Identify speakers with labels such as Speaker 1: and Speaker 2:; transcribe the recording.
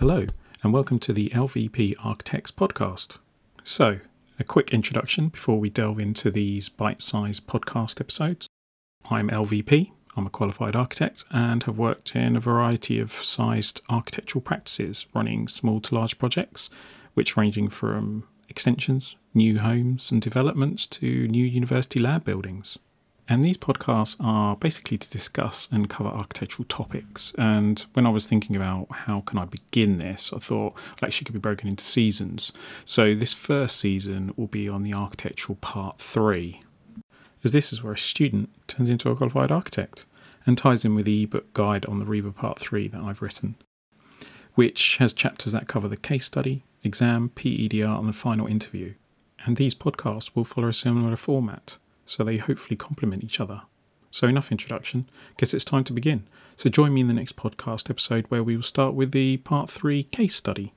Speaker 1: Hello, and welcome to the LVP Architects podcast. So, a quick introduction before we delve into these bite sized podcast episodes. I'm LVP, I'm a qualified architect and have worked in a variety of sized architectural practices, running small to large projects, which ranging from extensions, new homes and developments to new university lab buildings. And these podcasts are basically to discuss and cover architectural topics. And when I was thinking about how can I begin this, I thought well, actually could be broken into seasons. So this first season will be on the architectural part three, as this is where a student turns into a qualified architect and ties in with the ebook guide on the RIBA part three that I've written, which has chapters that cover the case study, exam, PEDR, and the final interview. And these podcasts will follow a similar format so they hopefully complement each other. So, enough introduction. Guess it's time to begin. So, join me in the next podcast episode where we will start with the part three case study.